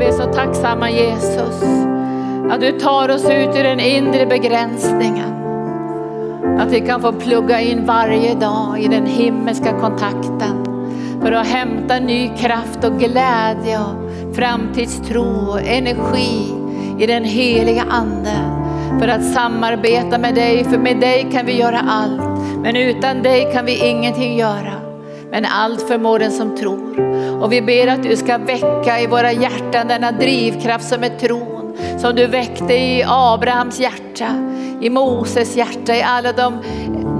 vi är så tacksamma Jesus. Att du tar oss ut ur den inre begränsningen. Att vi kan få plugga in varje dag i den himmelska kontakten. För att hämta ny kraft och glädje och framtidstro och energi i den heliga ande. För att samarbeta med dig, för med dig kan vi göra allt. Men utan dig kan vi ingenting göra. Men allt förmår den som tror. Och vi ber att du ska väcka i våra hjärtan denna drivkraft som är tron. Som du väckte i Abrahams hjärta, i Moses hjärta, i alla de,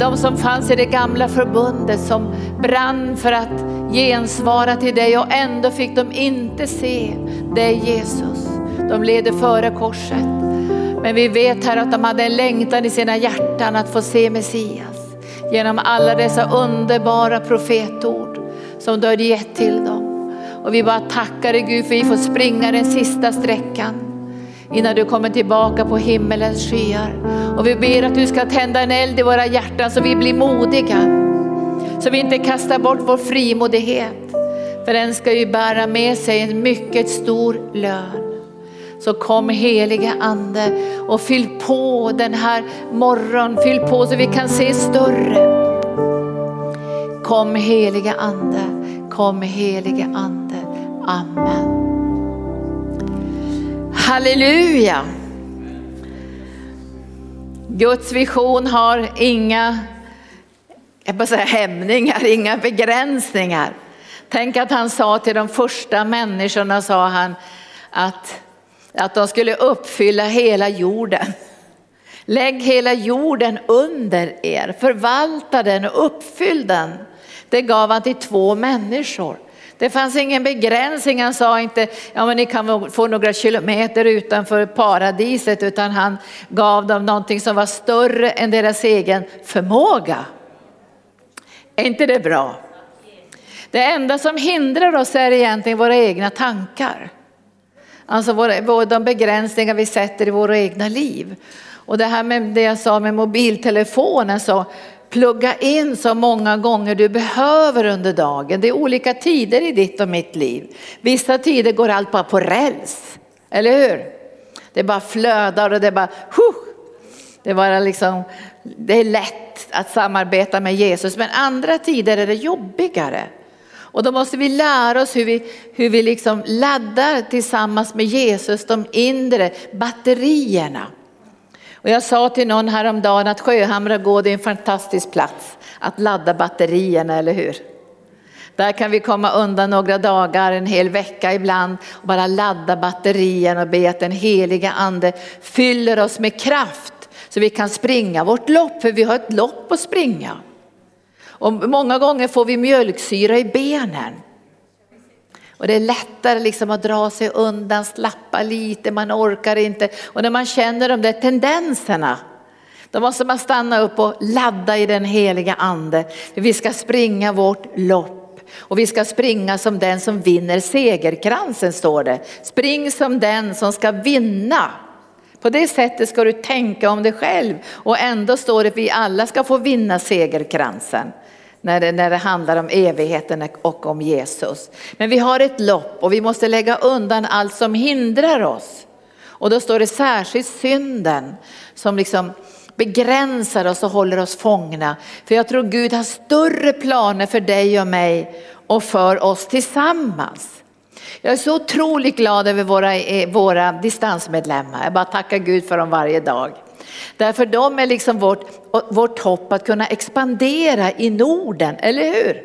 de som fanns i det gamla förbundet som brann för att gensvara till dig och ändå fick de inte se dig Jesus. De levde före korset. Men vi vet här att de hade en längtan i sina hjärtan att få se Messias genom alla dessa underbara profetord som du har gett till dem. Och vi bara tackar dig Gud för vi får springa den sista sträckan innan du kommer tillbaka på himmelens skyar. Och vi ber att du ska tända en eld i våra hjärtan så vi blir modiga. Så vi inte kastar bort vår frimodighet. För den ska ju bära med sig en mycket stor lön. Så kom helige ande och fyll på den här morgon, fyll på så vi kan se större. Kom helige ande, kom helige ande. Amen. Halleluja. Guds vision har inga jag bara säga, hämningar, inga begränsningar. Tänk att han sa till de första människorna, sa han, att att de skulle uppfylla hela jorden. Lägg hela jorden under er, förvalta den och uppfyll den. Det gav han till två människor. Det fanns ingen begränsning, han sa inte ja men ni kan få några kilometer utanför paradiset utan han gav dem någonting som var större än deras egen förmåga. Är inte det bra? Det enda som hindrar oss är egentligen våra egna tankar. Alltså våra, de begränsningar vi sätter i våra egna liv. Och det här med det jag sa med mobiltelefonen, så plugga in så många gånger du behöver under dagen. Det är olika tider i ditt och mitt liv. Vissa tider går allt bara på räls, eller hur? Det bara flödar och det bara, huh, det, bara liksom, det är lätt att samarbeta med Jesus, men andra tider är det jobbigare. Och då måste vi lära oss hur vi, hur vi liksom laddar tillsammans med Jesus de inre batterierna. Och jag sa till någon häromdagen att Sjöhamra gård är en fantastisk plats att ladda batterierna, eller hur? Där kan vi komma undan några dagar, en hel vecka ibland och bara ladda batterierna och be att den heliga ande fyller oss med kraft så vi kan springa vårt lopp, för vi har ett lopp att springa. Och många gånger får vi mjölksyra i benen. Och det är lättare liksom att dra sig undan, slappa lite, man orkar inte. Och när man känner de där tendenserna, då måste man stanna upp och ladda i den heliga ande. För vi ska springa vårt lopp. Och vi ska springa som den som vinner segerkransen står det. Spring som den som ska vinna. På det sättet ska du tänka om dig själv. Och ändå står det att vi alla ska få vinna segerkransen när det, när det handlar om evigheten och om Jesus. Men vi har ett lopp och vi måste lägga undan allt som hindrar oss. Och då står det särskilt synden som liksom begränsar oss och håller oss fångna. För jag tror Gud har större planer för dig och mig och för oss tillsammans. Jag är så otroligt glad över våra, eh, våra distansmedlemmar. Jag bara tackar Gud för dem varje dag. Därför de är liksom vårt, vårt hopp att kunna expandera i Norden, eller hur?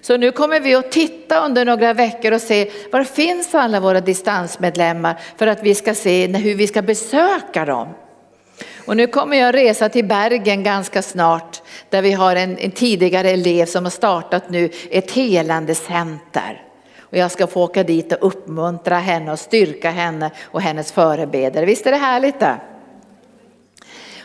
Så nu kommer vi att titta under några veckor och se var finns alla våra distansmedlemmar för att vi ska se hur vi ska besöka dem. Och nu kommer jag resa till Bergen ganska snart där vi har en, en tidigare elev som har startat nu ett helande center. Och jag ska få åka dit och uppmuntra henne och styrka henne och hennes förebedare. Visst är det härligt det?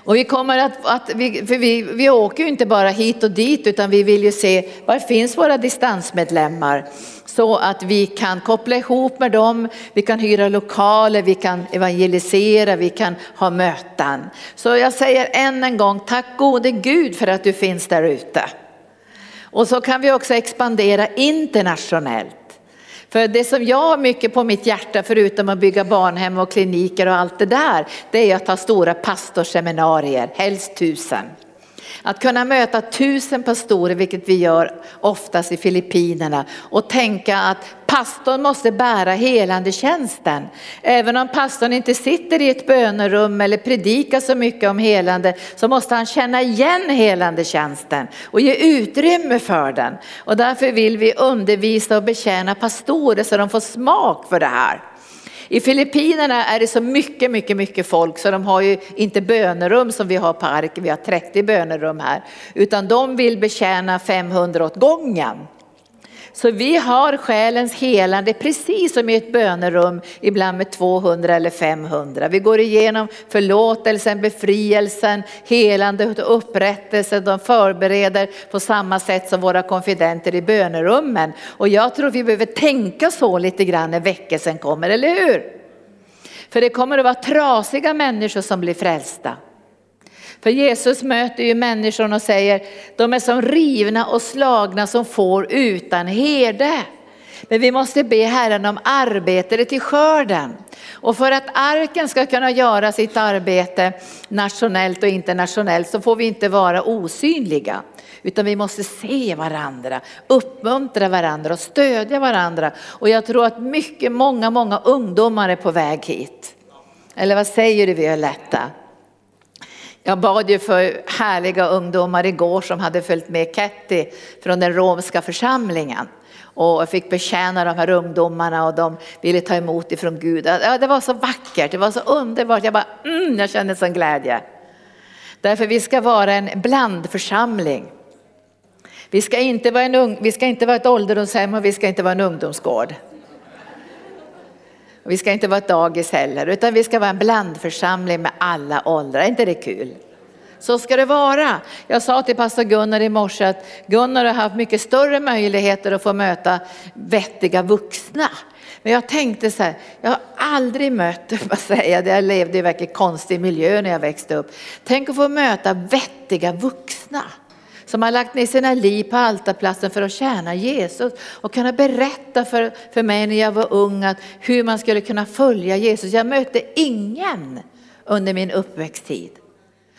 Och vi kommer att, att vi, för vi, vi åker ju inte bara hit och dit utan vi vill ju se var finns våra distansmedlemmar så att vi kan koppla ihop med dem, vi kan hyra lokaler, vi kan evangelisera, vi kan ha möten. Så jag säger än en gång, tack gode Gud för att du finns där ute. Och så kan vi också expandera internationellt. För det som jag har mycket på mitt hjärta förutom att bygga barnhem och kliniker och allt det där, det är att ha stora pastorseminarier, helst tusen. Att kunna möta tusen pastorer, vilket vi gör oftast i Filippinerna och tänka att pastorn måste bära helande tjänsten. Även om pastorn inte sitter i ett bönerum eller predikar så mycket om helande så måste han känna igen helande tjänsten och ge utrymme för den. Och därför vill vi undervisa och betjäna pastorer så de får smak för det här. I Filippinerna är det så mycket, mycket, mycket folk så de har ju inte bönerum som vi har på Arken, vi har 30 bönerum här, utan de vill betjäna 500 åt gången. Så vi har själens helande precis som i ett bönerum, ibland med 200 eller 500. Vi går igenom förlåtelsen, befrielsen, helandet och upprättelsen. De förbereder på samma sätt som våra konfidenter i bönerummen. Och jag tror vi behöver tänka så lite grann när väckelsen kommer, eller hur? För det kommer att vara trasiga människor som blir frälsta. För Jesus möter ju människorna och säger, de är som rivna och slagna som får utan herde. Men vi måste be Herren om arbete till skörden. Och för att arken ska kunna göra sitt arbete nationellt och internationellt så får vi inte vara osynliga. Utan vi måste se varandra, uppmuntra varandra och stödja varandra. Och jag tror att mycket, många, många ungdomar är på väg hit. Eller vad säger du Violetta? Jag bad ju för härliga ungdomar igår som hade följt med Ketty från den romska församlingen. Och jag fick betjäna de här ungdomarna och de ville ta emot ifrån Gud. det var så vackert, det var så underbart. Jag bara, mm, jag kände sån glädje. Därför vi ska vara en blandförsamling. Vi ska inte vara, en ung, vi ska inte vara ett ålderdomshem och vi ska inte vara en ungdomsgård. Vi ska inte vara ett dagis heller, utan vi ska vara en blandförsamling med alla åldrar. Är inte det kul? Så ska det vara. Jag sa till pastor Gunnar i morse att Gunnar har haft mycket större möjligheter att få möta vettiga vuxna. Men jag tänkte så här, jag har aldrig mött, vad säger jag, jag levde i en verkligen konstig miljö när jag växte upp. Tänk att få möta vettiga vuxna som har lagt ner sina liv på altarplatsen för att tjäna Jesus och kunna berätta för, för mig när jag var ung att hur man skulle kunna följa Jesus. Jag mötte ingen under min uppväxttid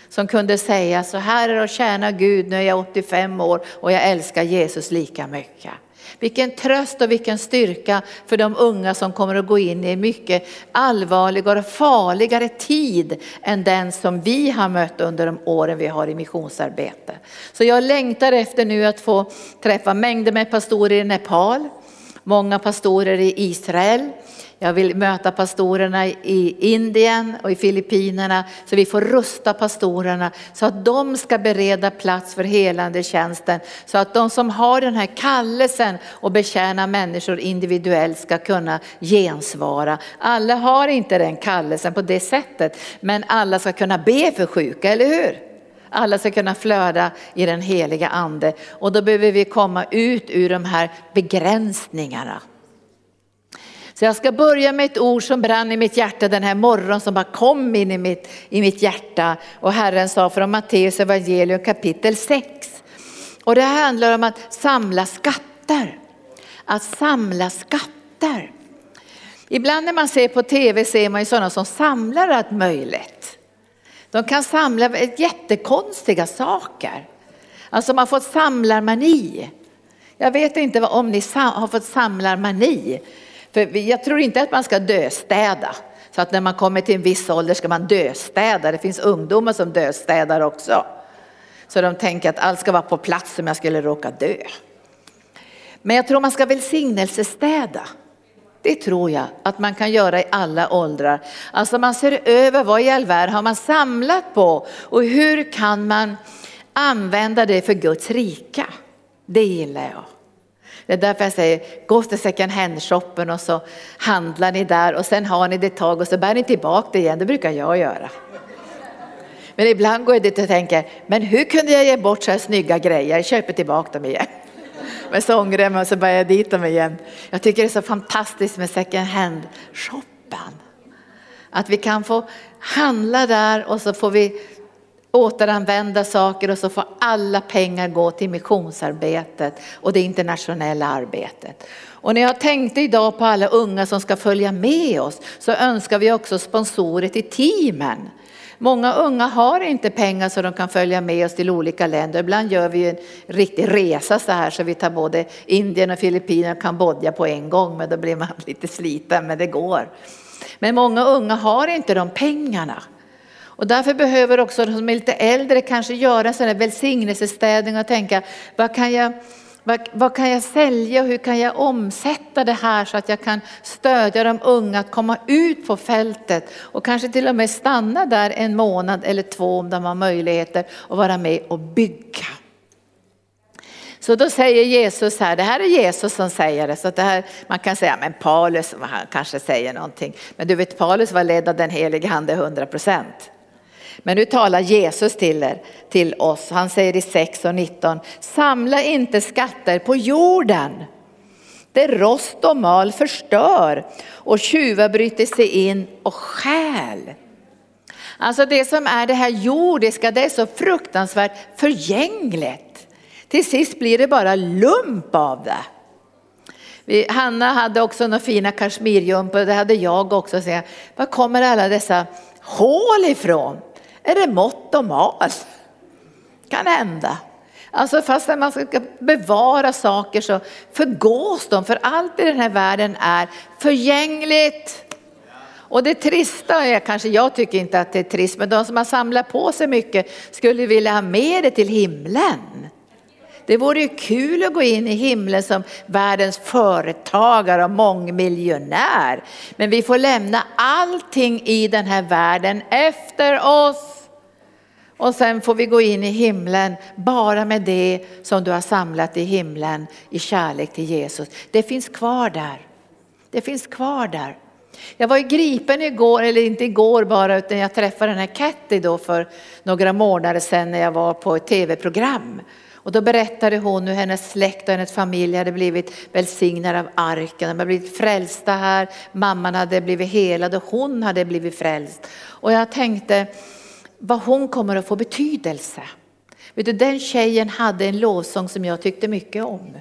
som kunde säga så här är det att tjäna Gud, nu är jag 85 år och jag älskar Jesus lika mycket. Vilken tröst och vilken styrka för de unga som kommer att gå in i en mycket allvarligare och farligare tid än den som vi har mött under de åren vi har i missionsarbete. Så jag längtar efter nu att få träffa mängder med pastorer i Nepal, många pastorer i Israel, jag vill möta pastorerna i Indien och i Filippinerna så vi får rusta pastorerna så att de ska bereda plats för helande tjänsten. Så att de som har den här kallelsen och betjäna människor individuellt ska kunna gensvara. Alla har inte den kallelsen på det sättet men alla ska kunna be för sjuka, eller hur? alla ska kunna flöda i den heliga ande och då behöver vi komma ut ur de här begränsningarna. Så jag ska börja med ett ord som brann i mitt hjärta den här morgonen som bara kom in i mitt, i mitt hjärta. Och Herren sa från Matteus evangelium kapitel 6. Och det handlar om att samla skatter. Att samla skatter. Ibland när man ser på tv ser man ju sådana som samlar allt möjligt. De kan samla jättekonstiga saker. Alltså man får samlarmani. Jag vet inte om ni har fått samlarmani. För jag tror inte att man ska döstäda. Så att när man kommer till en viss ålder ska man döstäda. Det finns ungdomar som döstädar också. Så de tänker att allt ska vara på plats om jag skulle råka dö. Men jag tror man ska välsignelsestäda. Det tror jag att man kan göra i alla åldrar. Alltså man ser över vad i all världen har man samlat på och hur kan man använda det för Guds rika. Det gillar jag. Det är därför jag säger, gå till second hand-shoppen och så handlar ni där och sen har ni det ett tag och så bär ni tillbaka det igen. Det brukar jag göra. Men ibland går jag dit och tänker, men hur kunde jag ge bort så här snygga grejer? Jag köper tillbaka dem igen. Men så ångrar jag mig och så bär jag dit dem igen. Jag tycker det är så fantastiskt med second hand-shoppen. Att vi kan få handla där och så får vi återanvända saker och så får alla pengar gå till missionsarbetet och det internationella arbetet. Och när jag tänkte idag på alla unga som ska följa med oss så önskar vi också sponsorer till teamen. Många unga har inte pengar så de kan följa med oss till olika länder. Ibland gör vi en riktig resa så här så vi tar både Indien och Filippinerna och Kambodja på en gång men då blir man lite sliten men det går. Men många unga har inte de pengarna. Och därför behöver också de som är lite äldre kanske göra en sån här välsignelsestädning och tänka vad kan jag vad, vad, kan jag sälja och hur kan jag omsätta det här så att jag kan stödja de unga att komma ut på fältet och kanske till och med stanna där en månad eller två om de har möjligheter att vara med och bygga. Så då säger Jesus här, det här är Jesus som säger det, så det här, man kan säga, men Paulus han kanske säger någonting. Men du vet Paulus var ledd av den helige ande 100 procent. Men nu talar Jesus till, er, till oss. Han säger i 6 och 19, samla inte skatter på jorden. Det rost och mal förstör och tjuvar bryter sig in och stjäl. Alltså det som är det här jordiska, det är så fruktansvärt förgängligt. Till sist blir det bara lump av det. Vi, Hanna hade också några fina kashmirjumpor, det hade jag också. Så var kommer alla dessa hål ifrån? Är det mått och mal? Kan hända. Alltså fast när man ska bevara saker så förgås de för allt i den här världen är förgängligt. Och det trista är kanske, jag tycker inte att det är trist, men de som har samlat på sig mycket skulle vilja ha med det till himlen. Det vore ju kul att gå in i himlen som världens företagare och mångmiljonär. Men vi får lämna allting i den här världen efter oss. Och sen får vi gå in i himlen bara med det som du har samlat i himlen i kärlek till Jesus. Det finns kvar där. Det finns kvar där. Jag var i Gripen igår, eller inte igår bara, utan jag träffade den här Katty då för några månader sedan när jag var på ett tv-program. Och då berättade hon hur hennes släkt och hennes familj hade blivit välsignade av arken. De hade blivit frälsta här, mamman hade blivit helad och hon hade blivit frälst. Och jag tänkte, vad hon kommer att få betydelse. Vet du, den tjejen hade en lovsång som jag tyckte mycket om.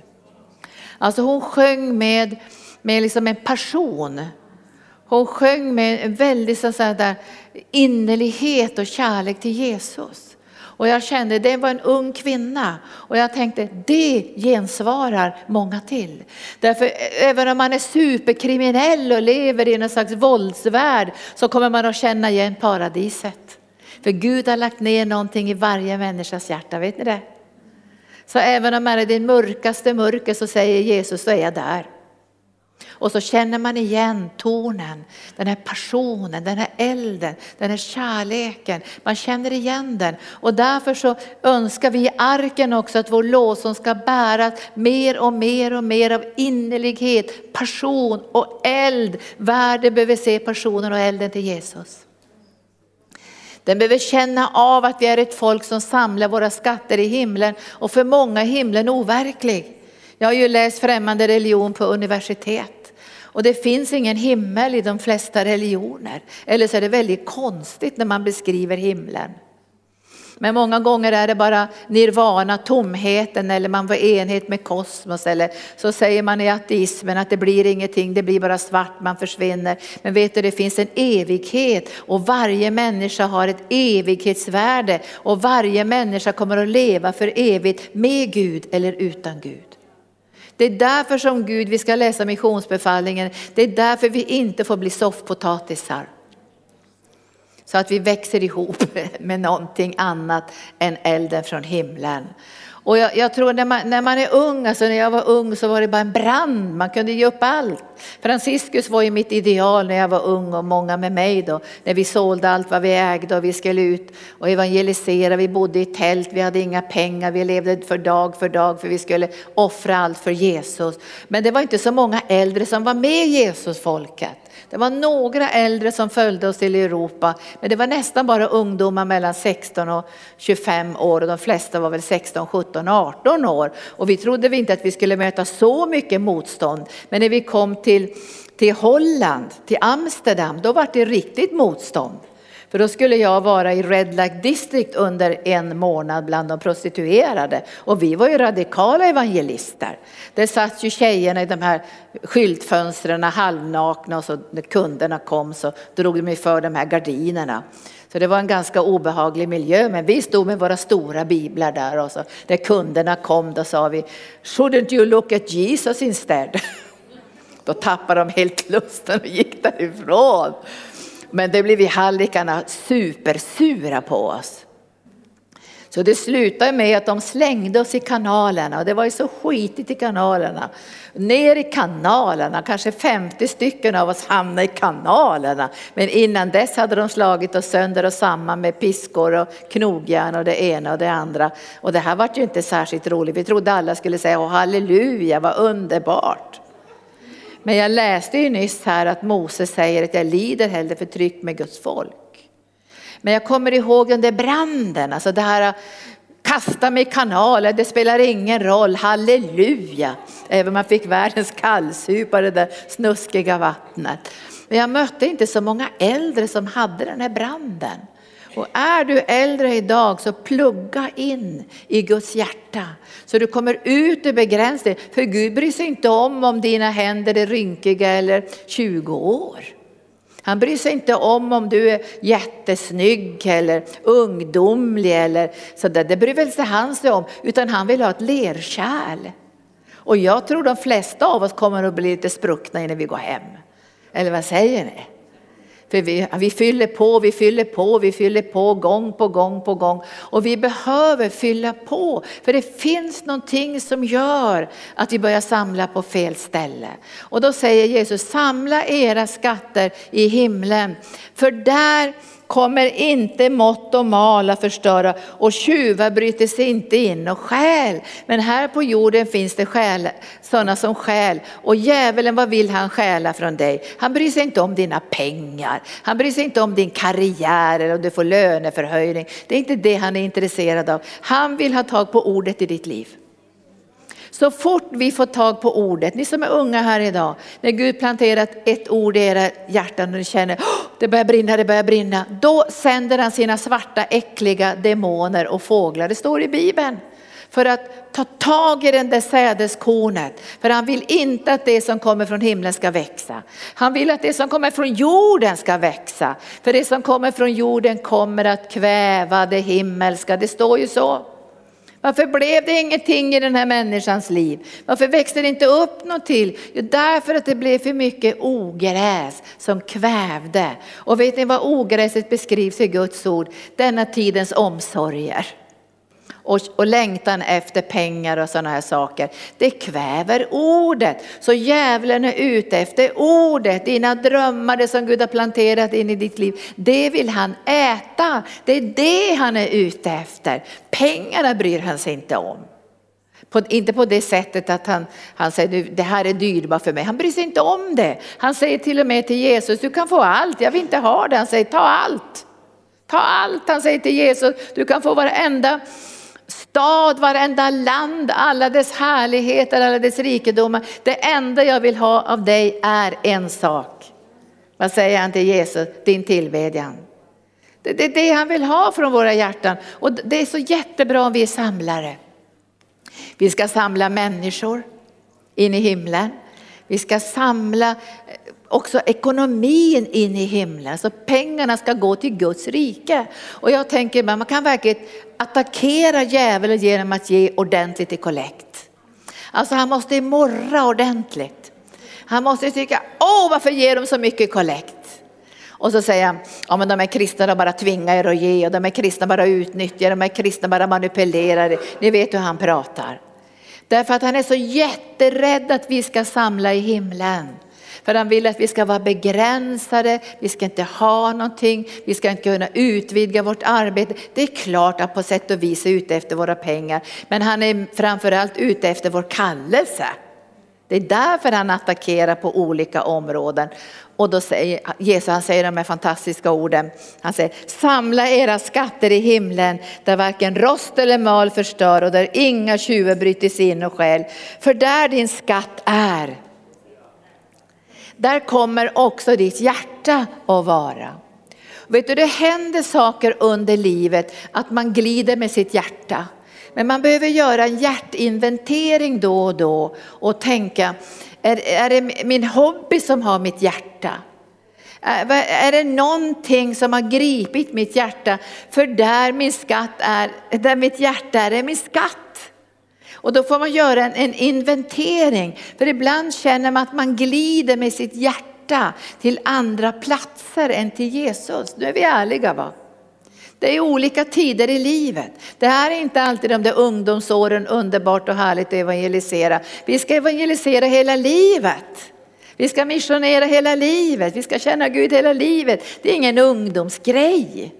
Alltså hon sjöng med, med liksom en passion. Hon sjöng med en väldig så där, innerlighet och kärlek till Jesus. Och jag kände, det var en ung kvinna. Och jag tänkte, det gensvarar många till. Därför även om man är superkriminell och lever i någon slags våldsvärld så kommer man att känna igen paradiset. För Gud har lagt ner någonting i varje människas hjärta, vet ni det? Så även om man är i det mörkaste mörker så säger Jesus, så är jag där. Och så känner man igen tonen, den här passionen, den här elden, den här kärleken. Man känner igen den. Och därför så önskar vi i arken också att vår lovsång ska bära mer och mer och mer av innerlighet, passion och eld. Världen behöver se passionen och elden till Jesus. Den behöver känna av att vi är ett folk som samlar våra skatter i himlen och för många är himlen overklig. Jag har ju läst främmande religion på universitet och det finns ingen himmel i de flesta religioner. Eller så är det väldigt konstigt när man beskriver himlen. Men många gånger är det bara nirvana, tomheten eller man får enhet med kosmos eller så säger man i ateismen att det blir ingenting, det blir bara svart, man försvinner. Men vet du, det finns en evighet och varje människa har ett evighetsvärde och varje människa kommer att leva för evigt med Gud eller utan Gud. Det är därför som Gud, vi ska läsa missionsbefallningen, det är därför vi inte får bli soffpotatisar. Så att vi växer ihop med någonting annat än elden från himlen. Och jag, jag, tror när man, när man är ung, alltså när jag var ung så var det bara en brand, man kunde ge upp allt. Franciscus var ju mitt ideal när jag var ung och många med mig då, när vi sålde allt vad vi ägde och vi skulle ut och evangelisera. Vi bodde i tält, vi hade inga pengar, vi levde för dag för dag för vi skulle offra allt för Jesus. Men det var inte så många äldre som var med Jesusfolket. Det var några äldre som följde oss till Europa, men det var nästan bara ungdomar mellan 16 och 25 år och de flesta var väl 16, 17, 18 år. Och vi trodde vi inte att vi skulle möta så mycket motstånd. Men när vi kom till, till Holland, till Amsterdam, då var det riktigt motstånd. För då skulle jag vara i Red Light District under en månad bland de prostituerade. Och vi var ju radikala evangelister. Det satt ju tjejerna i de här skyltfönstren halvnakna och så när kunderna kom så drog de för de här gardinerna. Så det var en ganska obehaglig miljö, men vi stod med våra stora biblar där och så när kunderna kom då sa vi Shouldn't you look at Jesus instead? Då tappade de helt lusten och gick därifrån. Men det blev vi hallikarna supersura på oss. Så det slutade med att de slängde oss i kanalerna och det var ju så skitigt i kanalerna. Ner i kanalerna, kanske 50 stycken av oss hamnade i kanalerna. Men innan dess hade de slagit oss sönder och samman med piskor och knogjärn och det ena och det andra. Och det här var ju inte särskilt roligt. Vi trodde alla skulle säga Åh, halleluja, vad underbart. Men jag läste ju nyss här att Moses säger att jag lider hellre förtryck med Guds folk. Men jag kommer ihåg den där branden, alltså det här kasta mig i kanalen, det spelar ingen roll, halleluja. Även om man fick världens kallsupa, det där snuskiga vattnet. Men jag mötte inte så många äldre som hade den här branden. Och är du äldre idag så plugga in i Guds hjärta så du kommer ut ur begränsning. För Gud bryr sig inte om om dina händer är rynkiga eller 20 år. Han bryr sig inte om om du är jättesnygg eller ungdomlig eller sådär. Det bryr väl sig han sig om, utan han vill ha ett lerkärl. Och jag tror de flesta av oss kommer att bli lite spruckna innan vi går hem. Eller vad säger ni? För vi, vi fyller på, vi fyller på, vi fyller på gång på gång på gång. Och vi behöver fylla på, för det finns någonting som gör att vi börjar samla på fel ställe. Och då säger Jesus, samla era skatter i himlen, för där kommer inte mått och mal att förstöra och tjuvar bryter sig inte in och stjäl. Men här på jorden finns det själ, sådana som stjäl och djävulen vad vill han stjäla från dig? Han bryr sig inte om dina pengar, han bryr sig inte om din karriär eller om du får löneförhöjning. Det är inte det han är intresserad av. Han vill ha tag på ordet i ditt liv. Så fort vi får tag på ordet, ni som är unga här idag, när Gud planterat ett ord i era hjärtan och ni känner oh, det börjar brinna, det börjar brinna. Då sänder han sina svarta äckliga demoner och fåglar, det står i Bibeln. För att ta tag i den där sädeskornet. För han vill inte att det som kommer från himlen ska växa. Han vill att det som kommer från jorden ska växa. För det som kommer från jorden kommer att kväva det himmelska, det står ju så. Varför blev det ingenting i den här människans liv? Varför växte det inte upp något till? Jo, därför att det blev för mycket ogräs som kvävde. Och vet ni vad ogräset beskrivs i Guds ord? Denna tidens omsorger och, och längtan efter pengar och sådana här saker. Det kväver ordet. Så djävulen är ute efter ordet, dina drömmar, det som Gud har planterat in i ditt liv. Det vill han äta. Det är det han är ute efter. Pengarna bryr han sig inte om. På, inte på det sättet att han, han säger det här är dyrbart för mig. Han bryr sig inte om det. Han säger till och med till Jesus, du kan få allt, jag vill inte ha det. Han säger ta allt. Ta allt, han säger till Jesus, du kan få varenda stad, varenda land, alla dess härligheter, alla dess rikedomar. Det enda jag vill ha av dig är en sak. Vad säger han till Jesus? Din tillbedjan. Det är det han vill ha från våra hjärtan och det är så jättebra om vi är samlare. Vi ska samla människor in i himlen. Vi ska samla också ekonomin in i himlen. Så pengarna ska gå till Guds rike. Och jag tänker man kan verkligen attackera djävulen genom att ge ordentligt i kollekt. Alltså han måste morra ordentligt. Han måste tycka, åh varför ger de så mycket kollekt? Och så säger han, ja men de är kristna de bara tvingar er att ge och de är kristna bara utnyttjar, de är kristna bara manipulerar. Ni vet hur han pratar. Därför att han är så jätterädd att vi ska samla i himlen. För han vill att vi ska vara begränsade, vi ska inte ha någonting, vi ska inte kunna utvidga vårt arbete. Det är klart att på sätt och vis är ute efter våra pengar, men han är framförallt ute efter vår kallelse. Det är därför han attackerar på olika områden. Och då säger Jesus han säger de här fantastiska orden. Han säger samla era skatter i himlen där varken rost eller mal förstör och där inga tjuvar bryter sig in och stjäl. För där din skatt är, där kommer också ditt hjärta att vara. Vet du, det händer saker under livet att man glider med sitt hjärta. Men man behöver göra en hjärtinventering då och då och tänka, är, är det min hobby som har mitt hjärta? Är det någonting som har gripit mitt hjärta? För där min skatt är, där mitt hjärta är, är min skatt. Och då får man göra en, en inventering. För ibland känner man att man glider med sitt hjärta till andra platser än till Jesus. Nu är vi ärliga va? Det är olika tider i livet. Det här är inte alltid de där ungdomsåren underbart och härligt att evangelisera. Vi ska evangelisera hela livet. Vi ska missionera hela livet, vi ska känna Gud hela livet. Det är ingen ungdomsgrej.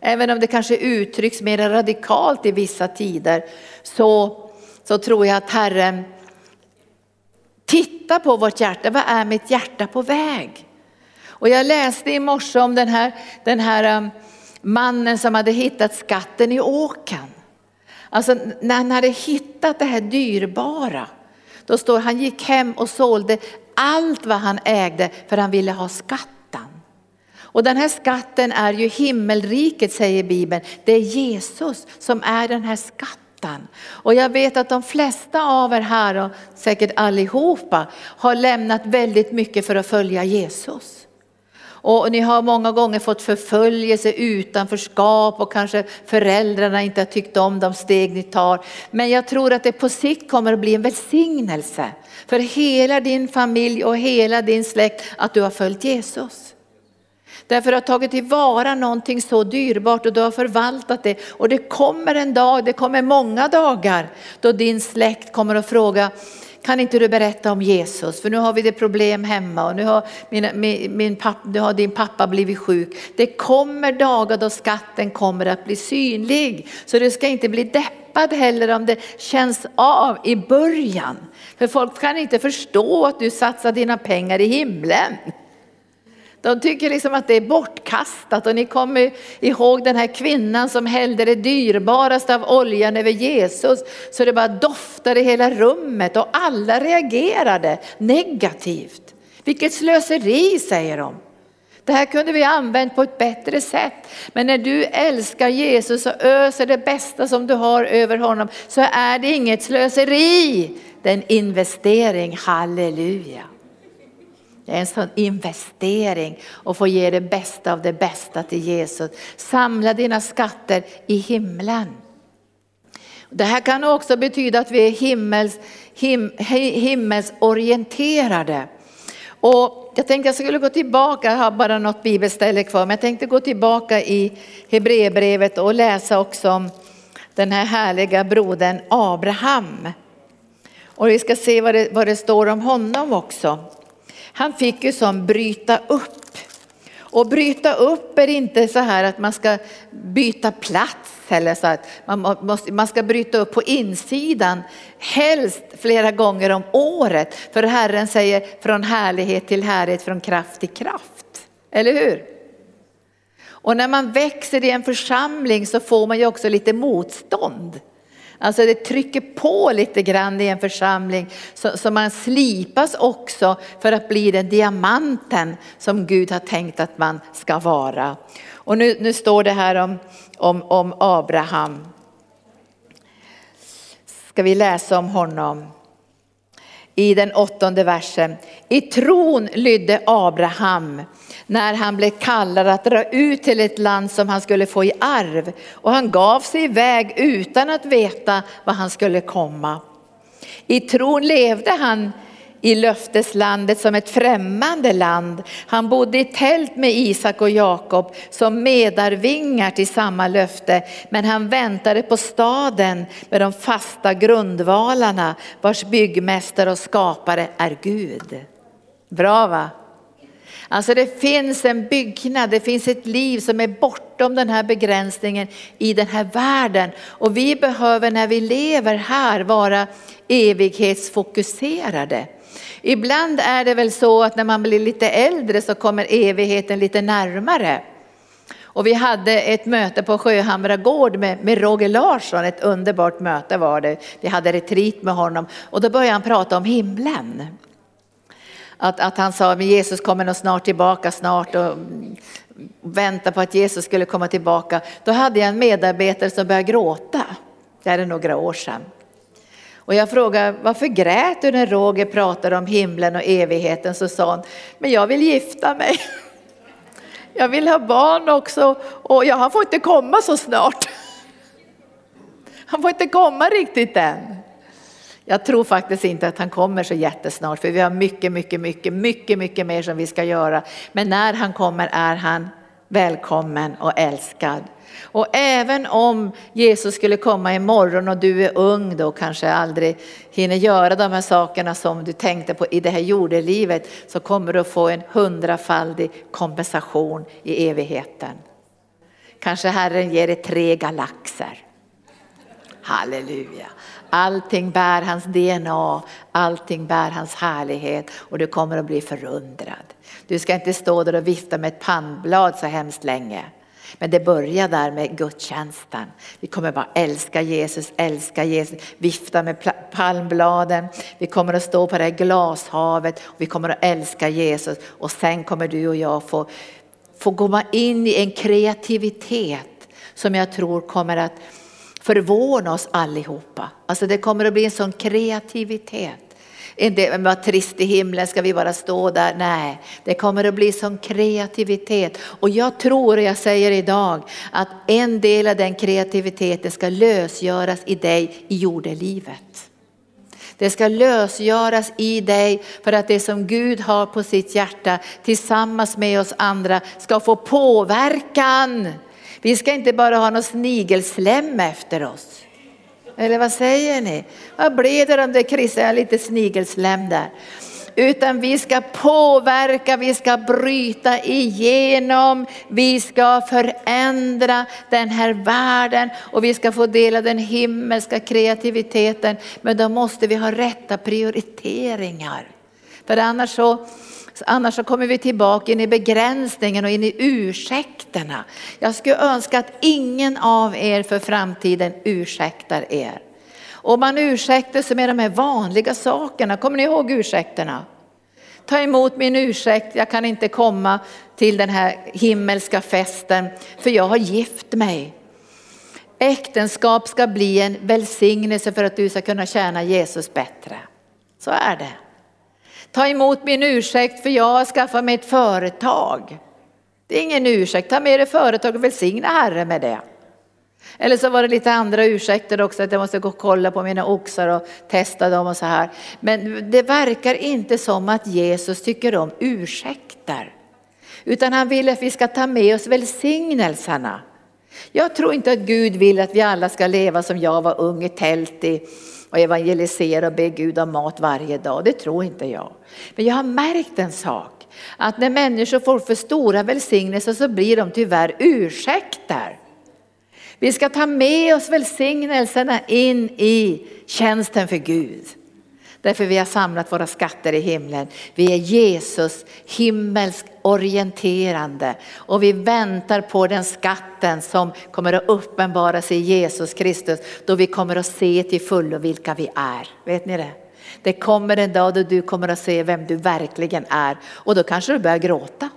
Även om det kanske uttrycks mer radikalt i vissa tider så, så tror jag att Herren tittar på vårt hjärta. Vad är mitt hjärta på väg? Och jag läste i morse om den här, den här um, mannen som hade hittat skatten i åkern. Alltså när han hade hittat det här dyrbara, då står han gick hem och sålde allt vad han ägde för han ville ha skatten. Och den här skatten är ju himmelriket säger Bibeln. Det är Jesus som är den här skatten. Och jag vet att de flesta av er här och säkert allihopa har lämnat väldigt mycket för att följa Jesus. Och ni har många gånger fått förföljelse, utanförskap och kanske föräldrarna inte har tyckt om de steg ni tar. Men jag tror att det på sikt kommer att bli en välsignelse för hela din familj och hela din släkt att du har följt Jesus. Därför att du har tagit tillvara någonting så dyrbart och du har förvaltat det. Och det kommer en dag, det kommer många dagar då din släkt kommer att fråga, kan inte du berätta om Jesus? För nu har vi det problem hemma och nu har, min, min, min papp, nu har din pappa blivit sjuk. Det kommer dagar då skatten kommer att bli synlig. Så du ska inte bli deppad heller om det känns av i början. För folk kan inte förstå att du satsar dina pengar i himlen. De tycker liksom att det är bortkastat och ni kommer ihåg den här kvinnan som hällde det dyrbaraste av oljan över Jesus så det bara doftade i hela rummet och alla reagerade negativt. Vilket slöseri säger de. Det här kunde vi använt på ett bättre sätt. Men när du älskar Jesus och öser det bästa som du har över honom så är det inget slöseri. Det är en investering, halleluja. Det är en sån investering att få ge det bästa av det bästa till Jesus. Samla dina skatter i himlen. Det här kan också betyda att vi är himmels, him, himmelsorienterade. Och jag tänkte jag skulle gå tillbaka, jag har bara något bibelställe kvar, men jag tänkte gå tillbaka i Hebreerbrevet och läsa också om den här härliga brodern Abraham. Och vi ska se vad det, vad det står om honom också. Han fick ju som bryta upp. Och bryta upp är inte så här att man ska byta plats eller så att man, måste, man ska bryta upp på insidan, helst flera gånger om året. För Herren säger från härlighet till härlighet, från kraft till kraft. Eller hur? Och när man växer i en församling så får man ju också lite motstånd. Alltså det trycker på lite grann i en församling så, så, man slipas också för att bli den diamanten som Gud har tänkt att man ska vara. Och nu, nu står det här om, om, om Abraham. Ska vi läsa om honom? I den åttonde versen. I tron lydde Abraham när han blev kallad att dra ut till ett land som han skulle få i arv. Och han gav sig iväg utan att veta var han skulle komma. I tron levde han i löfteslandet som ett främmande land. Han bodde i tält med Isak och Jakob som medarvingar till samma löfte. Men han väntade på staden med de fasta grundvalarna vars byggmästare och skapare är Gud. Bra va? Alltså det finns en byggnad, det finns ett liv som är bortom den här begränsningen i den här världen. Och vi behöver när vi lever här vara evighetsfokuserade. Ibland är det väl så att när man blir lite äldre så kommer evigheten lite närmare. Och vi hade ett möte på Sjöhamra gård med, med Roger Larsson, ett underbart möte var det. Vi hade retreat med honom och då började han prata om himlen. Att, att han sa, men Jesus kommer nog snart tillbaka snart och vänta på att Jesus skulle komma tillbaka. Då hade jag en medarbetare som började gråta. Det här är några år sedan. Och jag frågade, varför grät du när Roger pratade om himlen och evigheten? Så sa hon, men jag vill gifta mig. Jag vill ha barn också och jag, han får inte komma så snart. Han får inte komma riktigt än. Jag tror faktiskt inte att han kommer så jättesnart för vi har mycket, mycket, mycket, mycket, mycket mer som vi ska göra. Men när han kommer är han välkommen och älskad. Och även om Jesus skulle komma imorgon och du är ung då kanske aldrig hinner göra de här sakerna som du tänkte på i det här jordelivet så kommer du att få en hundrafaldig kompensation i evigheten. Kanske Herren ger dig tre galaxer. Halleluja. Allting bär hans DNA, allting bär hans härlighet och du kommer att bli förundrad. Du ska inte stå där och vifta med ett pannblad så hemskt länge. Men det börjar där med gudstjänsten. Vi kommer bara älska Jesus, älska Jesus, vifta med palmbladen. Vi kommer att stå på det här glashavet och vi kommer att älska Jesus och sen kommer du och jag få, få komma in i en kreativitet som jag tror kommer att förvåna oss allihopa. Alltså det kommer att bli en sån kreativitet. Inte vad trist i himlen ska vi bara stå där. Nej, det kommer att bli sån kreativitet. Och jag tror, och jag säger idag, att en del av den kreativiteten ska lösgöras i dig i jordelivet. Det ska lösgöras i dig för att det som Gud har på sitt hjärta tillsammans med oss andra ska få påverkan. Vi ska inte bara ha något snigelslem efter oss. Eller vad säger ni? Vad blev det om det kristna, lite snigelslem där. Utan vi ska påverka, vi ska bryta igenom, vi ska förändra den här världen och vi ska få dela den himmelska kreativiteten. Men då måste vi ha rätta prioriteringar. För annars så Annars så kommer vi tillbaka in i begränsningen och in i ursäkterna. Jag skulle önska att ingen av er för framtiden ursäktar er. Och man ursäktar sig med de här vanliga sakerna. Kommer ni ihåg ursäkterna? Ta emot min ursäkt, jag kan inte komma till den här himmelska festen för jag har gift mig. Äktenskap ska bli en välsignelse för att du ska kunna tjäna Jesus bättre. Så är det. Ta emot min ursäkt för jag har skaffat mig ett företag. Det är ingen ursäkt, ta med dig företag och välsigna Herren med det. Eller så var det lite andra ursäkter också, att jag måste gå och kolla på mina oxar och testa dem och så här. Men det verkar inte som att Jesus tycker om ursäkter. Utan han vill att vi ska ta med oss välsignelserna. Jag tror inte att Gud vill att vi alla ska leva som jag var ung i tält i och evangelisera och be Gud om mat varje dag. Det tror inte jag. Men jag har märkt en sak. Att när människor får för stora välsignelser så blir de tyvärr ursäkter. Vi ska ta med oss välsignelserna in i tjänsten för Gud. Därför vi har samlat våra skatter i himlen. Vi är Jesus himmelsk orienterande och vi väntar på den skatten som kommer att uppenbaras i Jesus Kristus då vi kommer att se till fullo vilka vi är. Vet ni det? Det kommer en dag då du kommer att se vem du verkligen är och då kanske du börjar gråta.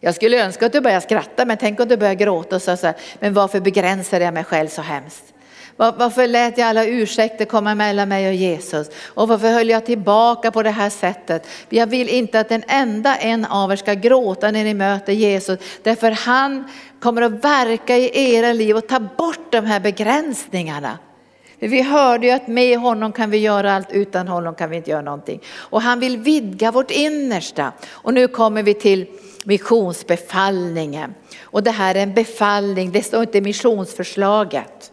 Jag skulle önska att du börjar skratta men tänk om du börjar gråta och säga men varför begränsar jag mig själv så hemskt? Varför lät jag alla ursäkter komma mellan mig och Jesus? Och varför höll jag tillbaka på det här sättet? Jag vill inte att en enda en av er ska gråta när ni möter Jesus. Därför han kommer att verka i era liv och ta bort de här begränsningarna. Vi hörde ju att med honom kan vi göra allt, utan honom kan vi inte göra någonting. Och han vill vidga vårt innersta. Och nu kommer vi till missionsbefallningen. Och det här är en befallning, det står inte missionsförslaget.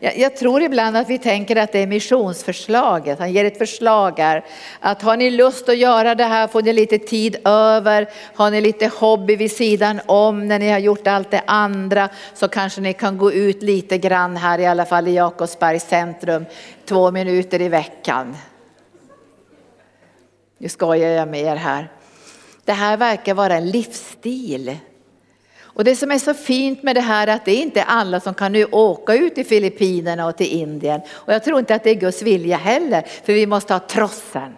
Jag, jag, tror ibland att vi tänker att det är missionsförslaget. Han ger ett förslag här. Att har ni lust att göra det här, får ni lite tid över, har ni lite hobby vid sidan om när ni har gjort allt det andra så kanske ni kan gå ut lite grann här i alla fall i Jakobsbergs centrum två minuter i veckan. Nu skojar jag med er här. Det här verkar vara en livsstil och det som är så fint med det här är att det är inte alla som kan nu åka ut till Filippinerna och till Indien. Och jag tror inte att det är Guds vilja heller, för vi måste ha trossen.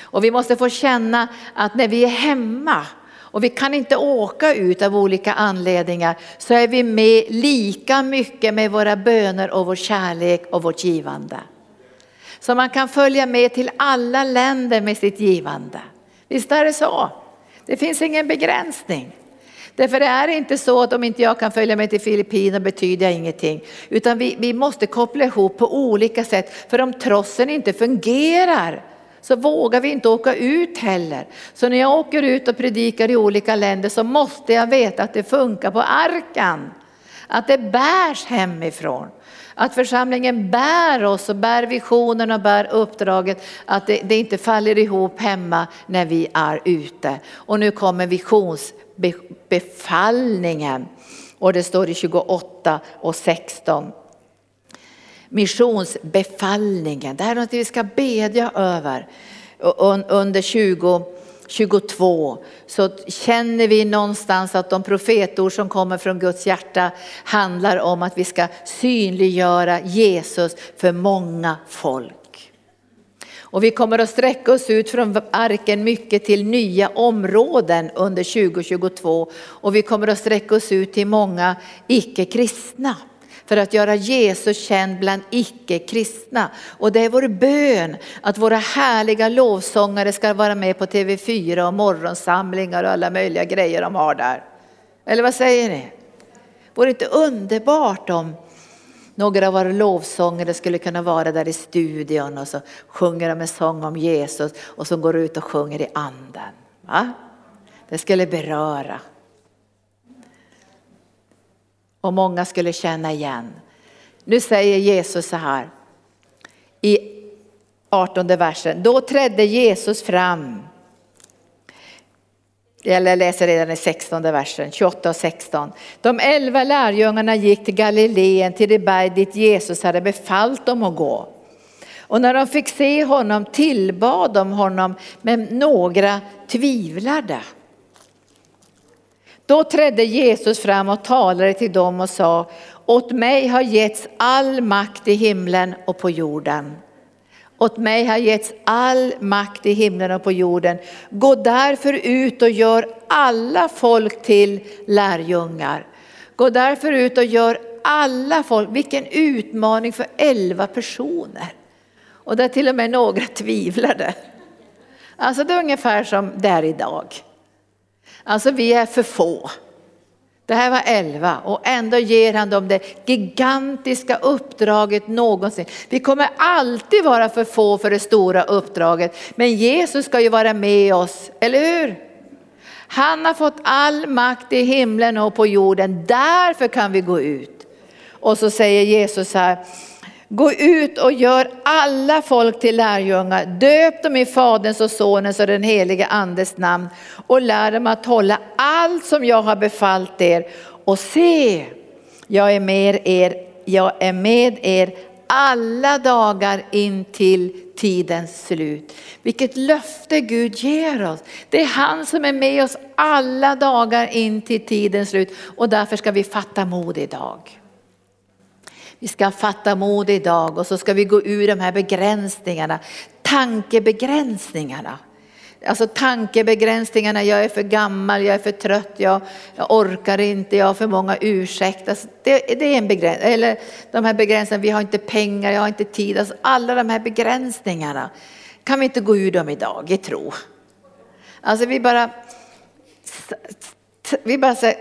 Och vi måste få känna att när vi är hemma och vi kan inte åka ut av olika anledningar så är vi med lika mycket med våra böner och vår kärlek och vårt givande. Så man kan följa med till alla länder med sitt givande. Visst är det så? Det finns ingen begränsning. Därför är det inte så att om inte jag kan följa med till Filippinerna betyder jag ingenting. Utan vi, vi måste koppla ihop på olika sätt. För om trossen inte fungerar så vågar vi inte åka ut heller. Så när jag åker ut och predikar i olika länder så måste jag veta att det funkar på arkan. Att det bärs hemifrån. Att församlingen bär oss och bär visionen och bär uppdraget. Att det, det inte faller ihop hemma när vi är ute. Och nu kommer visions befallningen. Och det står i 28 och 16 missionsbefallningen. Det här är något vi ska bedja över. Under 2022 så känner vi någonstans att de profetord som kommer från Guds hjärta handlar om att vi ska synliggöra Jesus för många folk. Och vi kommer att sträcka oss ut från arken mycket till nya områden under 2022 och vi kommer att sträcka oss ut till många icke-kristna för att göra Jesus känd bland icke-kristna. Och det är vår bön att våra härliga lovsångare ska vara med på TV4 och morgonsamlingar och alla möjliga grejer de har där. Eller vad säger ni? Vore det inte underbart om några av våra lovsångare skulle kunna vara där i studion och så sjunger de en sång om Jesus och så går ut och sjunger i anden. Va? Det skulle beröra. Och många skulle känna igen. Nu säger Jesus så här i 18 versen. Då trädde Jesus fram. Jag läser redan i 16 versen, 28 och 16. De elva lärjungarna gick till Galileen, till det berg dit Jesus hade befallt dem att gå. Och när de fick se honom tillbad de honom, men några tvivlade. Då trädde Jesus fram och talade till dem och sa, åt mig har getts all makt i himlen och på jorden. Åt mig har getts all makt i himlen och på jorden. Gå därför ut och gör alla folk till lärjungar. Gå därför ut och gör alla folk, vilken utmaning för elva personer. Och där till och med några tvivlade. Alltså det är ungefär som det är idag. Alltså vi är för få. Det här var elva och ändå ger han dem det gigantiska uppdraget någonsin. Vi kommer alltid vara för få för det stora uppdraget. Men Jesus ska ju vara med oss, eller hur? Han har fått all makt i himlen och på jorden, därför kan vi gå ut. Och så säger Jesus här, Gå ut och gör alla folk till lärjungar. Döp dem i Faderns och Sonens och den helige Andes namn och lär dem att hålla allt som jag har befallt er. Och se, jag är med er, jag är med er alla dagar in till tidens slut. Vilket löfte Gud ger oss. Det är han som är med oss alla dagar in till tidens slut och därför ska vi fatta mod idag. Vi ska fatta mod idag och så ska vi gå ur de här begränsningarna, tankebegränsningarna. Alltså tankebegränsningarna, jag är för gammal, jag är för trött, jag, jag orkar inte, jag har för många ursäkter. Alltså det, det, är en begränsning. Eller de här begränsningarna, vi har inte pengar, jag har inte tid. Alltså alla de här begränsningarna, kan vi inte gå ur dem idag i tro? Alltså vi bara, vi bara säger,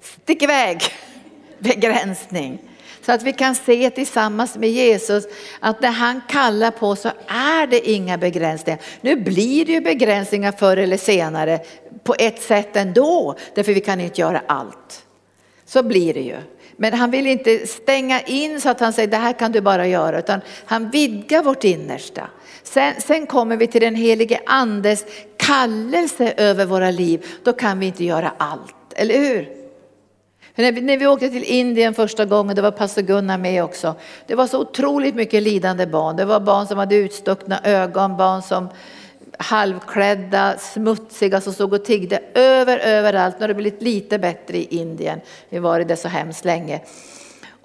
stick iväg, begränsning. Så att vi kan se tillsammans med Jesus att när han kallar på så är det inga begränsningar. Nu blir det ju begränsningar förr eller senare på ett sätt ändå, därför vi kan inte göra allt. Så blir det ju. Men han vill inte stänga in så att han säger det här kan du bara göra, utan han vidgar vårt innersta. Sen, sen kommer vi till den helige andes kallelse över våra liv, då kan vi inte göra allt, eller hur? När vi, när vi åkte till Indien första gången, det var pastor Gunnar med också. Det var så otroligt mycket lidande barn. Det var barn som hade utstuckna ögon, barn som halvklädda, smutsiga som stod och tiggde över, överallt. Nu har det blivit lite bättre i Indien. Vi var det så hemskt länge.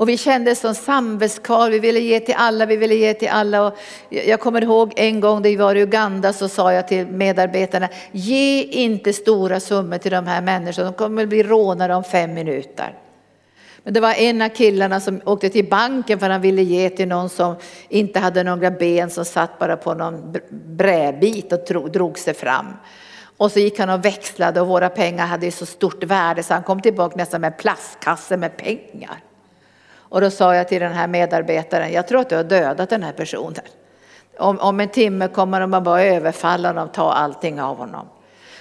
Och vi kände som samvetskval, vi ville ge till alla, vi ville ge till alla. Och jag kommer ihåg en gång när vi var i Uganda så sa jag till medarbetarna, ge inte stora summor till de här människorna, de kommer bli rånade om fem minuter. Men det var en av killarna som åkte till banken för han ville ge till någon som inte hade några ben som satt bara på någon brädbit och drog sig fram. Och så gick han och växlade och våra pengar hade så stort värde så han kom tillbaka nästan med en plastkasse med pengar. Och då sa jag till den här medarbetaren, jag tror att du har dödat den här personen. Om, om en timme kommer de att bara överfalla honom och ta allting av honom.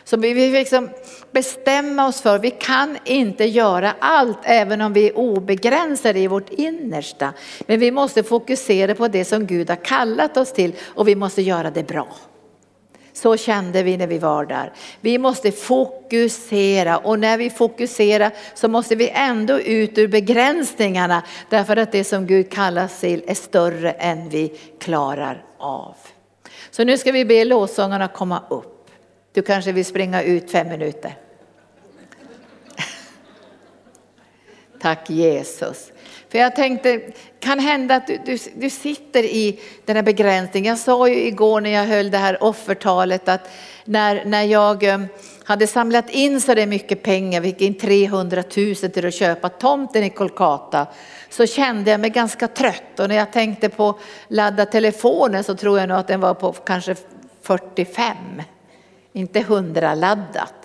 Så vi fick liksom bestämma oss för, vi kan inte göra allt även om vi är obegränsade i vårt innersta. Men vi måste fokusera på det som Gud har kallat oss till och vi måste göra det bra. Så kände vi när vi var där. Vi måste fokusera och när vi fokuserar så måste vi ändå ut ur begränsningarna därför att det som Gud kallar till är större än vi klarar av. Så nu ska vi be låsångarna komma upp. Du kanske vill springa ut fem minuter. Tack Jesus. För jag tänkte, kan hända att du, du, du, sitter i den här begränsningen. Jag sa ju igår när jag höll det här offertalet att när, när jag eh, hade samlat in så det mycket pengar, vi fick in 300 000 till att köpa tomten i Kolkata, så kände jag mig ganska trött. Och när jag tänkte på ladda telefonen så tror jag nog att den var på kanske 45, inte 100 laddat.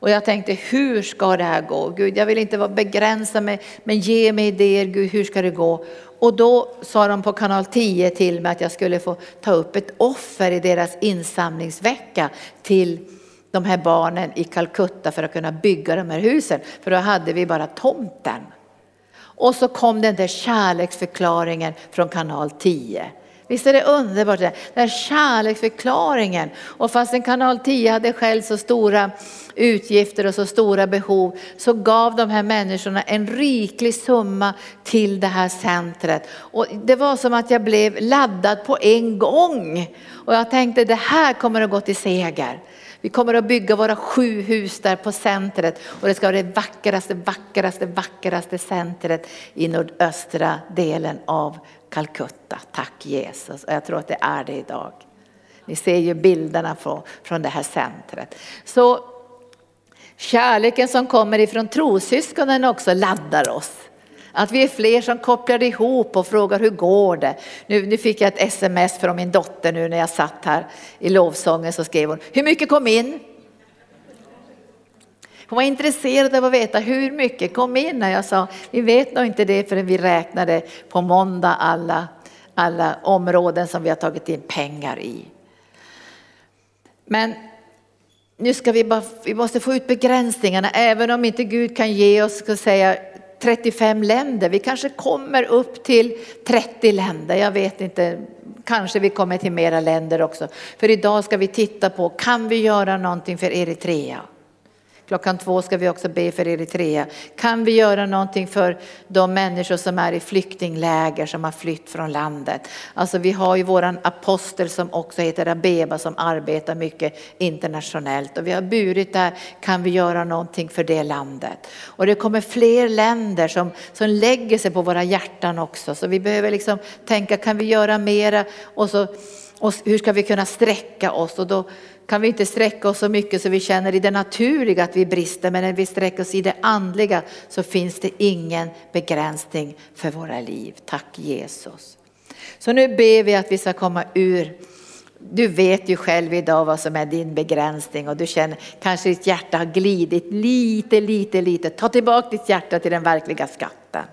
Och jag tänkte, hur ska det här gå? Gud, jag vill inte vara begränsad med, men ge mig idéer, Gud, hur ska det gå? Och då sa de på kanal 10 till mig att jag skulle få ta upp ett offer i deras insamlingsvecka till de här barnen i Calcutta för att kunna bygga de här husen. För då hade vi bara tomten. Och så kom den där kärleksförklaringen från kanal 10. Visst är det underbart? Den kärleksförklaringen. Och fastän kanal 10 hade själv så stora utgifter och så stora behov så gav de här människorna en riklig summa till det här centret. Och det var som att jag blev laddad på en gång. Och jag tänkte det här kommer att gå till seger. Vi kommer att bygga våra sju hus där på centret och det ska vara det vackraste, vackraste, vackraste centret i nordöstra delen av Calcutta. Tack Jesus. Och jag tror att det är det idag. Ni ser ju bilderna från, från det här centret. Så kärleken som kommer ifrån trossyskonen också laddar oss. Att vi är fler som kopplar ihop och frågar hur går det? Nu, nu fick jag ett sms från min dotter nu när jag satt här i lovsången så skrev hon, hur mycket kom in? Hon var intresserad av att veta hur mycket kom in när jag sa, vi vet nog inte det förrän vi räknade på måndag alla, alla områden som vi har tagit in pengar i. Men nu ska vi bara, vi måste få ut begränsningarna, även om inte Gud kan ge oss, ska säga 35 länder. Vi kanske kommer upp till 30 länder, jag vet inte. Kanske vi kommer till mera länder också. För idag ska vi titta på, kan vi göra någonting för Eritrea? Klockan två ska vi också be för Eritrea. Kan vi göra någonting för de människor som är i flyktingläger som har flytt från landet? Alltså vi har ju våran apostel som också heter Abeba som arbetar mycket internationellt och vi har burit där, kan vi göra någonting för det landet? Och det kommer fler länder som, som lägger sig på våra hjärtan också så vi behöver liksom tänka, kan vi göra mera? Och så och hur ska vi kunna sträcka oss? Och då kan vi inte sträcka oss så mycket så vi känner i det naturliga att vi brister, men när vi sträcker oss i det andliga så finns det ingen begränsning för våra liv. Tack Jesus. Så nu ber vi att vi ska komma ur du vet ju själv idag vad som är din begränsning och du känner kanske ditt hjärta har glidit lite, lite, lite. Ta tillbaka ditt hjärta till den verkliga skatten.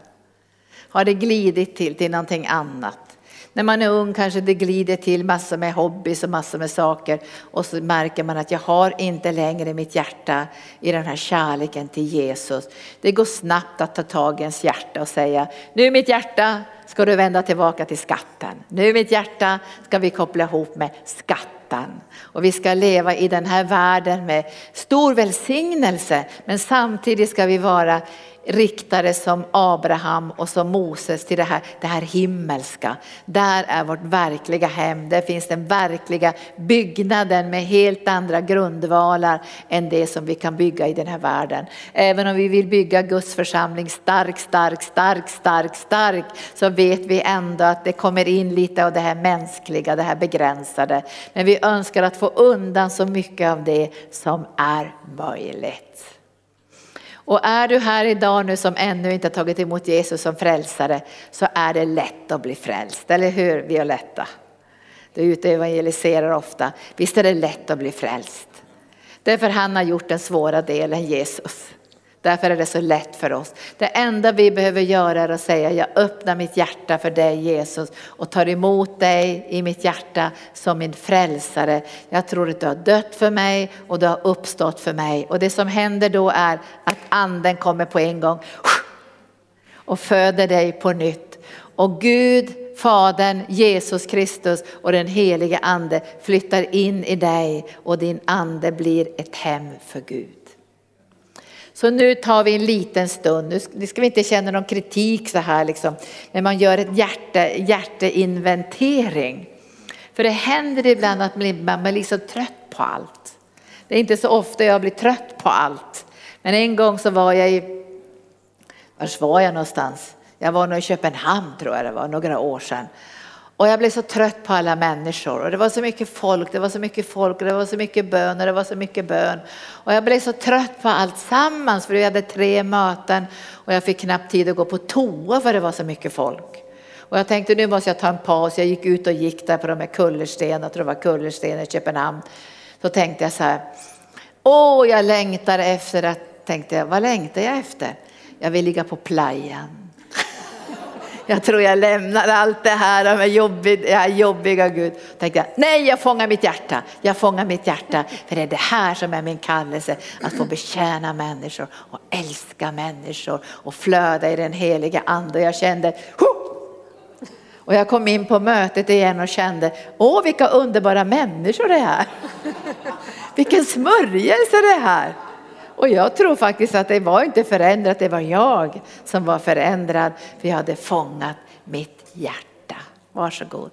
Har det glidit till, till någonting annat? När man är ung kanske det glider till massor med hobbys och massor med saker och så märker man att jag har inte längre mitt hjärta i den här kärleken till Jesus. Det går snabbt att ta tag i ens hjärta och säga nu mitt hjärta ska du vända tillbaka till skatten. Nu mitt hjärta ska vi koppla ihop med skatten. Och vi ska leva i den här världen med stor välsignelse men samtidigt ska vi vara riktade som Abraham och som Moses till det här, det här himmelska. Där är vårt verkliga hem, där finns den verkliga byggnaden med helt andra grundvalar än det som vi kan bygga i den här världen. Även om vi vill bygga Guds församling stark, stark, stark, stark, stark så vet vi ändå att det kommer in lite av det här mänskliga, det här begränsade. Men vi önskar att få undan så mycket av det som är möjligt. Och är du här idag nu som ännu inte tagit emot Jesus som frälsare så är det lätt att bli frälst, eller hur Violetta? Du är ute och evangeliserar ofta. Visst är det lätt att bli frälst? Därför han har gjort den svåra delen, Jesus. Därför är det så lätt för oss. Det enda vi behöver göra är att säga, jag öppnar mitt hjärta för dig Jesus och tar emot dig i mitt hjärta som min frälsare. Jag tror att du har dött för mig och du har uppstått för mig. Och det som händer då är att anden kommer på en gång och föder dig på nytt. Och Gud, Fadern, Jesus Kristus och den helige ande flyttar in i dig och din ande blir ett hem för Gud. Så nu tar vi en liten stund, nu ska vi inte känna någon kritik så här liksom, men man gör ett hjärte, hjärteinventering. För det händer ibland att man blir liksom trött på allt. Det är inte så ofta jag blir trött på allt. Men en gång så var jag i, var var jag någonstans? Jag var nog i Köpenhamn tror jag det var, några år sedan. Och jag blev så trött på alla människor och det var så mycket folk, det var så mycket folk det var så mycket bön och det var så mycket bön. Och jag blev så trött på allt sammans för vi hade tre möten och jag fick knappt tid att gå på toa för det var så mycket folk. Och jag tänkte nu måste jag ta en paus, jag gick ut och gick där på de här kullerstenen, jag tror det var kullersten i Köpenhamn. Så tänkte jag så här, åh jag längtar efter att, tänkte jag, vad längtar jag efter? Jag vill ligga på playan. Jag tror jag lämnar allt det här med jobbig, ja, jobbiga Gud. Tänkte jag, nej jag fångar mitt hjärta, jag fångar mitt hjärta. För det är det här som är min kallelse, att få betjäna människor och älska människor och flöda i den heliga ande. Jag kände, Hoo! och jag kom in på mötet igen och kände, åh vilka underbara människor det är. Vilken smörjelse det är här. Och jag tror faktiskt att det var inte förändrat, det var jag som var förändrad för jag hade fångat mitt hjärta. Varsågod.